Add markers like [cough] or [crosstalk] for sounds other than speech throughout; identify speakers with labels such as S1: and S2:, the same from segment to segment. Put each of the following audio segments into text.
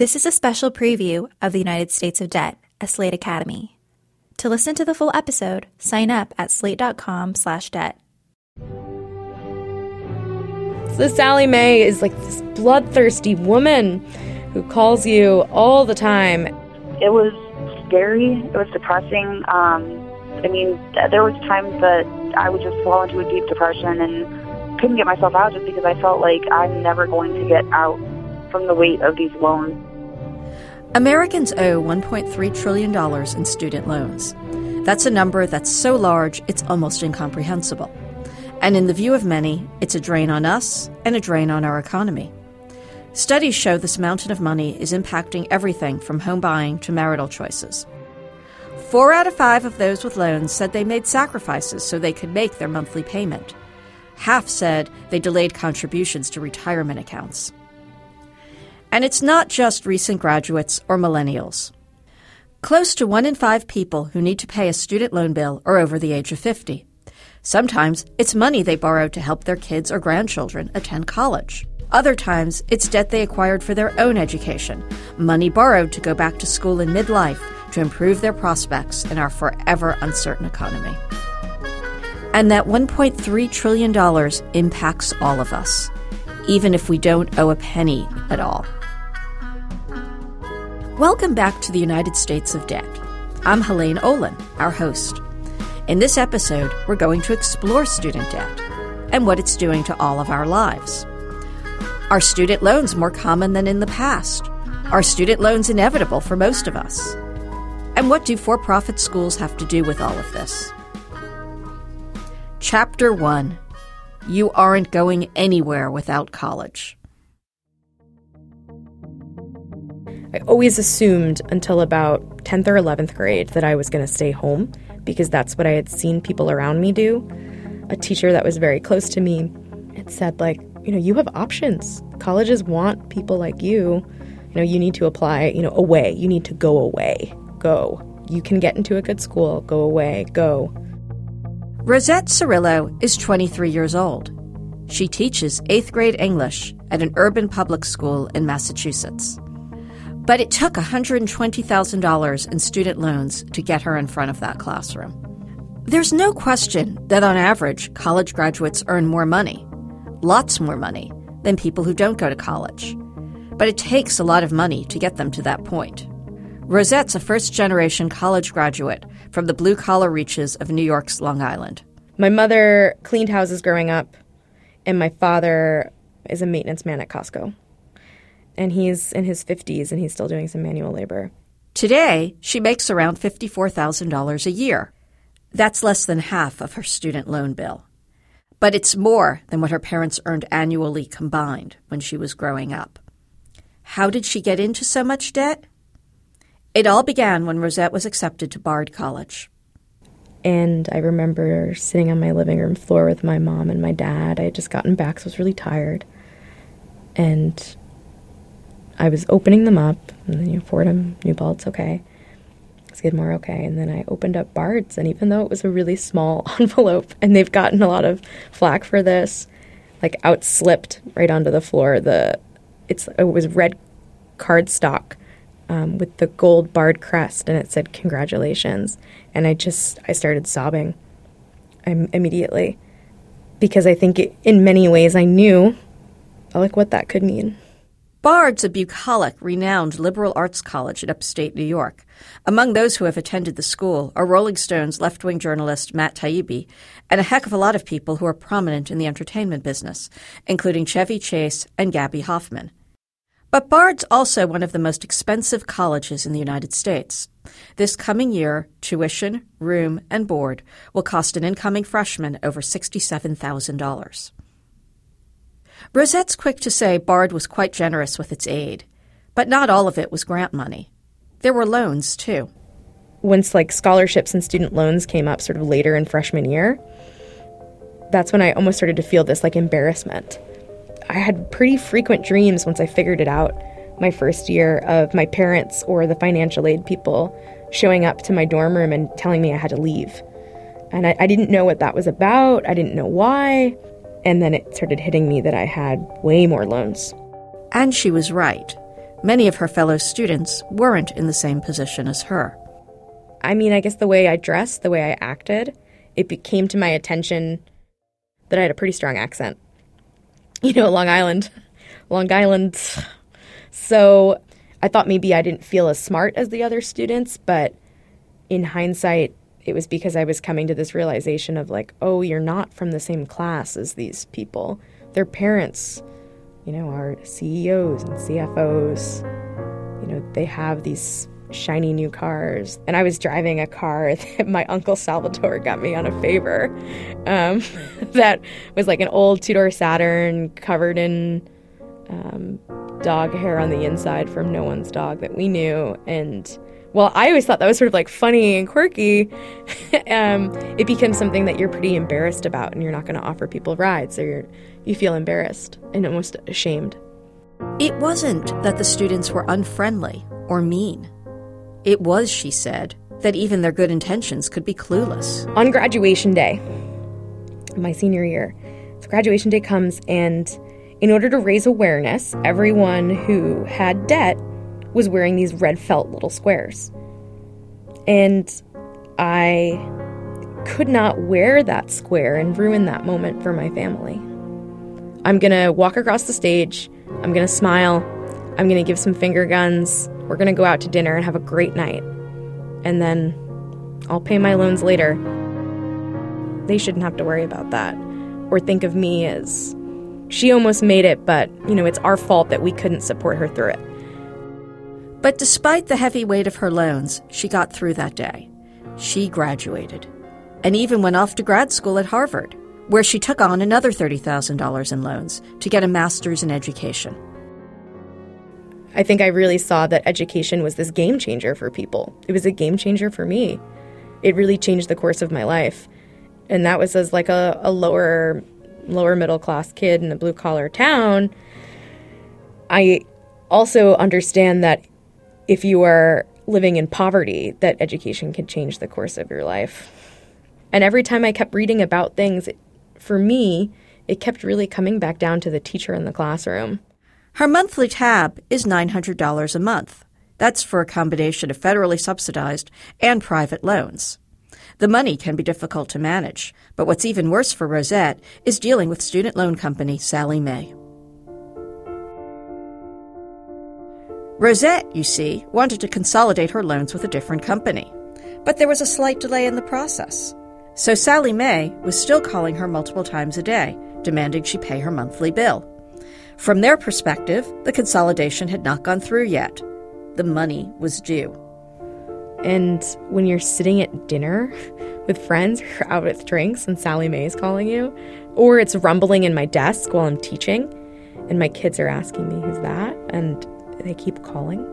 S1: This is a special preview of the United States of Debt, a Slate Academy. To listen to the full episode, sign up at slate.com/debt.
S2: So Sallie Mae is like this bloodthirsty woman who calls you all the time.
S3: It was scary. It was depressing. Um, I mean, there was times that I would just fall into a deep depression and couldn't get myself out just because I felt like I'm never going to get out from the weight of these loans.
S4: Americans owe $1.3 trillion in student loans. That's a number that's so large it's almost incomprehensible. And in the view of many, it's a drain on us and a drain on our economy. Studies show this mountain of money is impacting everything from home buying to marital choices. Four out of five of those with loans said they made sacrifices so they could make their monthly payment. Half said they delayed contributions to retirement accounts. And it's not just recent graduates or millennials. Close to one in five people who need to pay a student loan bill are over the age of 50. Sometimes it's money they borrowed to help their kids or grandchildren attend college. Other times, it's debt they acquired for their own education, money borrowed to go back to school in midlife to improve their prospects in our forever uncertain economy. And that $1.3 trillion impacts all of us, even if we don't owe a penny at all. Welcome back to the United States of Debt. I'm Helaine Olen, our host. In this episode, we're going to explore student debt and what it's doing to all of our lives. Are student loans more common than in the past? Are student loans inevitable for most of us? And what do for profit schools have to do with all of this? Chapter 1 You Aren't Going Anywhere Without College.
S2: I always assumed until about 10th or 11th grade that I was going to stay home because that's what I had seen people around me do. A teacher that was very close to me had said, like, you know, you have options. Colleges want people like you. You know, you need to apply, you know, away. You need to go away. Go. You can get into a good school. Go away. Go.
S4: Rosette Cirillo is 23 years old. She teaches eighth grade English at an urban public school in Massachusetts. But it took $120,000 in student loans to get her in front of that classroom. There's no question that on average, college graduates earn more money, lots more money, than people who don't go to college. But it takes a lot of money to get them to that point. Rosette's a first generation college graduate from the blue collar reaches of New York's Long Island.
S2: My mother cleaned houses growing up, and my father is a maintenance man at Costco and he's in his 50s and he's still doing some manual labor.
S4: Today, she makes around $54,000 a year. That's less than half of her student loan bill. But it's more than what her parents earned annually combined when she was growing up. How did she get into so much debt? It all began when Rosette was accepted to Bard College.
S2: And I remember sitting on my living room floor with my mom and my dad. I had just gotten back, so I was really tired. And I was opening them up, and then you know, Fordham, Newbolt's okay. Skidmore okay, and then I opened up Bard's, and even though it was a really small [laughs] envelope, and they've gotten a lot of flack for this, like out slipped right onto the floor. The it's it was red cardstock um, with the gold Bard crest, and it said congratulations. And I just I started sobbing I'm immediately because I think it, in many ways I knew like what that could mean.
S4: Bard's a bucolic, renowned liberal arts college in upstate New York. Among those who have attended the school are Rolling Stone's left wing journalist Matt Taibbi and a heck of a lot of people who are prominent in the entertainment business, including Chevy Chase and Gaby Hoffmann. But Bard's also one of the most expensive colleges in the United States. This coming year, tuition, room, and board will cost an incoming freshman over $67,000. Rosette's quick to say Bard was quite generous with its aid, but not all of it was grant money. There were loans, too.
S2: Once like scholarships and student loans came up sort of later in freshman year, that's when I almost started to feel this like embarrassment. I had pretty frequent dreams once I figured it out my first year of my parents or the financial aid people showing up to my dorm room and telling me I had to leave. And I, I didn't know what that was about. I didn't know why. And then it started hitting me that I had way more loans.
S4: And she was right. Many of her fellow students weren't in the same position as her.
S2: I mean, I guess the way I dressed, the way I acted, it came to my attention that I had a pretty strong accent. [laughs] You know, Long Island. [laughs] Long Island. So I thought maybe I didn't feel as smart as the other students, but in hindsight, it was because I was coming to this realization of like, oh, you're not from the same class as these people. Their parents, you know, are CEOs and CFOs. You know, they have these shiny new cars. And I was driving a car [laughs] that my uncle Salvatore got me on a favor um, [laughs] that was like an old two door Saturn covered in um, dog hair on the inside from no one's dog that we knew. And well, I always thought that was sort of like funny and quirky. [laughs] um, it becomes something that you're pretty embarrassed about, and you're not going to offer people rides, or you you feel embarrassed and almost ashamed.
S4: It wasn't that the students were unfriendly or mean. It was, she said, that even their good intentions could be clueless.
S2: On graduation day, my senior year, so graduation day comes, and in order to raise awareness, everyone who had debt was wearing these red felt little squares. And I could not wear that square and ruin that moment for my family. I'm gonna walk across the stage, I'm gonna smile, I'm gonna give some finger guns, we're gonna go out to dinner and have a great night. And then I'll pay my loans later. They shouldn't have to worry about that or think of me as she almost made it, but you know, it's our fault that we couldn't support her through it.
S4: But despite the heavy weight of her loans, she got through that day. She graduated and even went off to grad school at Harvard, where she took on another $30,000 in loans to get a master's in education.
S2: I think I really saw that education was this game changer for people. It was a game changer for me. It really changed the course of my life. And that was as like a, a lower lower middle class kid in a blue collar town. I also understand that if you are living in poverty, that education can change the course of your life. And every time I kept reading about things, for me, it kept really coming back down to the teacher in the classroom.
S4: Her monthly tab is $900 a month. That's for a combination of federally subsidized and private loans. The money can be difficult to manage, but what's even worse for Rosette is dealing with student loan company Sallie Mae. Rosette, you see, wanted to consolidate her loans with a different company. But there was a slight delay in the process. So Sallie Mae was still calling her multiple times a day, demanding she pay her monthly bill. From their perspective, the consolidation had not gone through yet. The money was due.
S2: And when you're sitting at dinner with friends or out with drinks and Sallie Mae is calling you, or it's rumbling in my desk while I'm teaching, and my kids are asking me, Who's that? And they keep calling.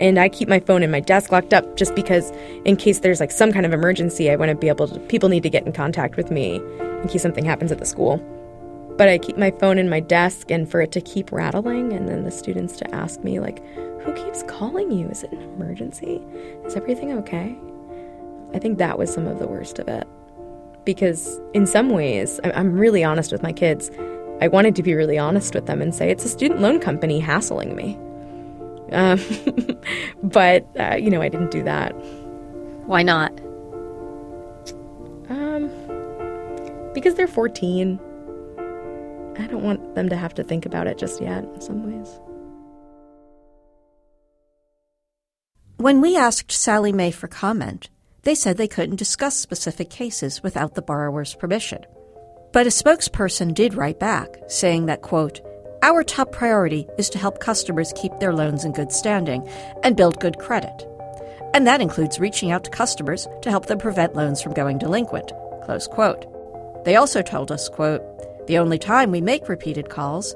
S2: And I keep my phone in my desk locked up just because, in case there's like some kind of emergency, I want to be able to, people need to get in contact with me in case something happens at the school. But I keep my phone in my desk and for it to keep rattling, and then the students to ask me, like, who keeps calling you? Is it an emergency? Is everything okay? I think that was some of the worst of it. Because in some ways, I'm really honest with my kids. I wanted to be really honest with them and say, it's a student loan company hassling me. Um, [laughs] but, uh, you know, I didn't do that.
S4: Why not?
S2: Um, because they're 14. I don't want them to have to think about it just yet, in some ways.
S4: When we asked Sallie Mae for comment, they said they couldn't discuss specific cases without the borrower's permission. But a spokesperson did write back, saying that, quote, our top priority is to help customers keep their loans in good standing and build good credit. And that includes reaching out to customers to help them prevent loans from going delinquent. Close quote. They also told us, quote, the only time we make repeated calls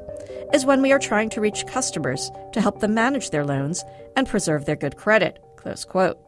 S4: is when we are trying to reach customers to help them manage their loans and preserve their good credit. Close quote.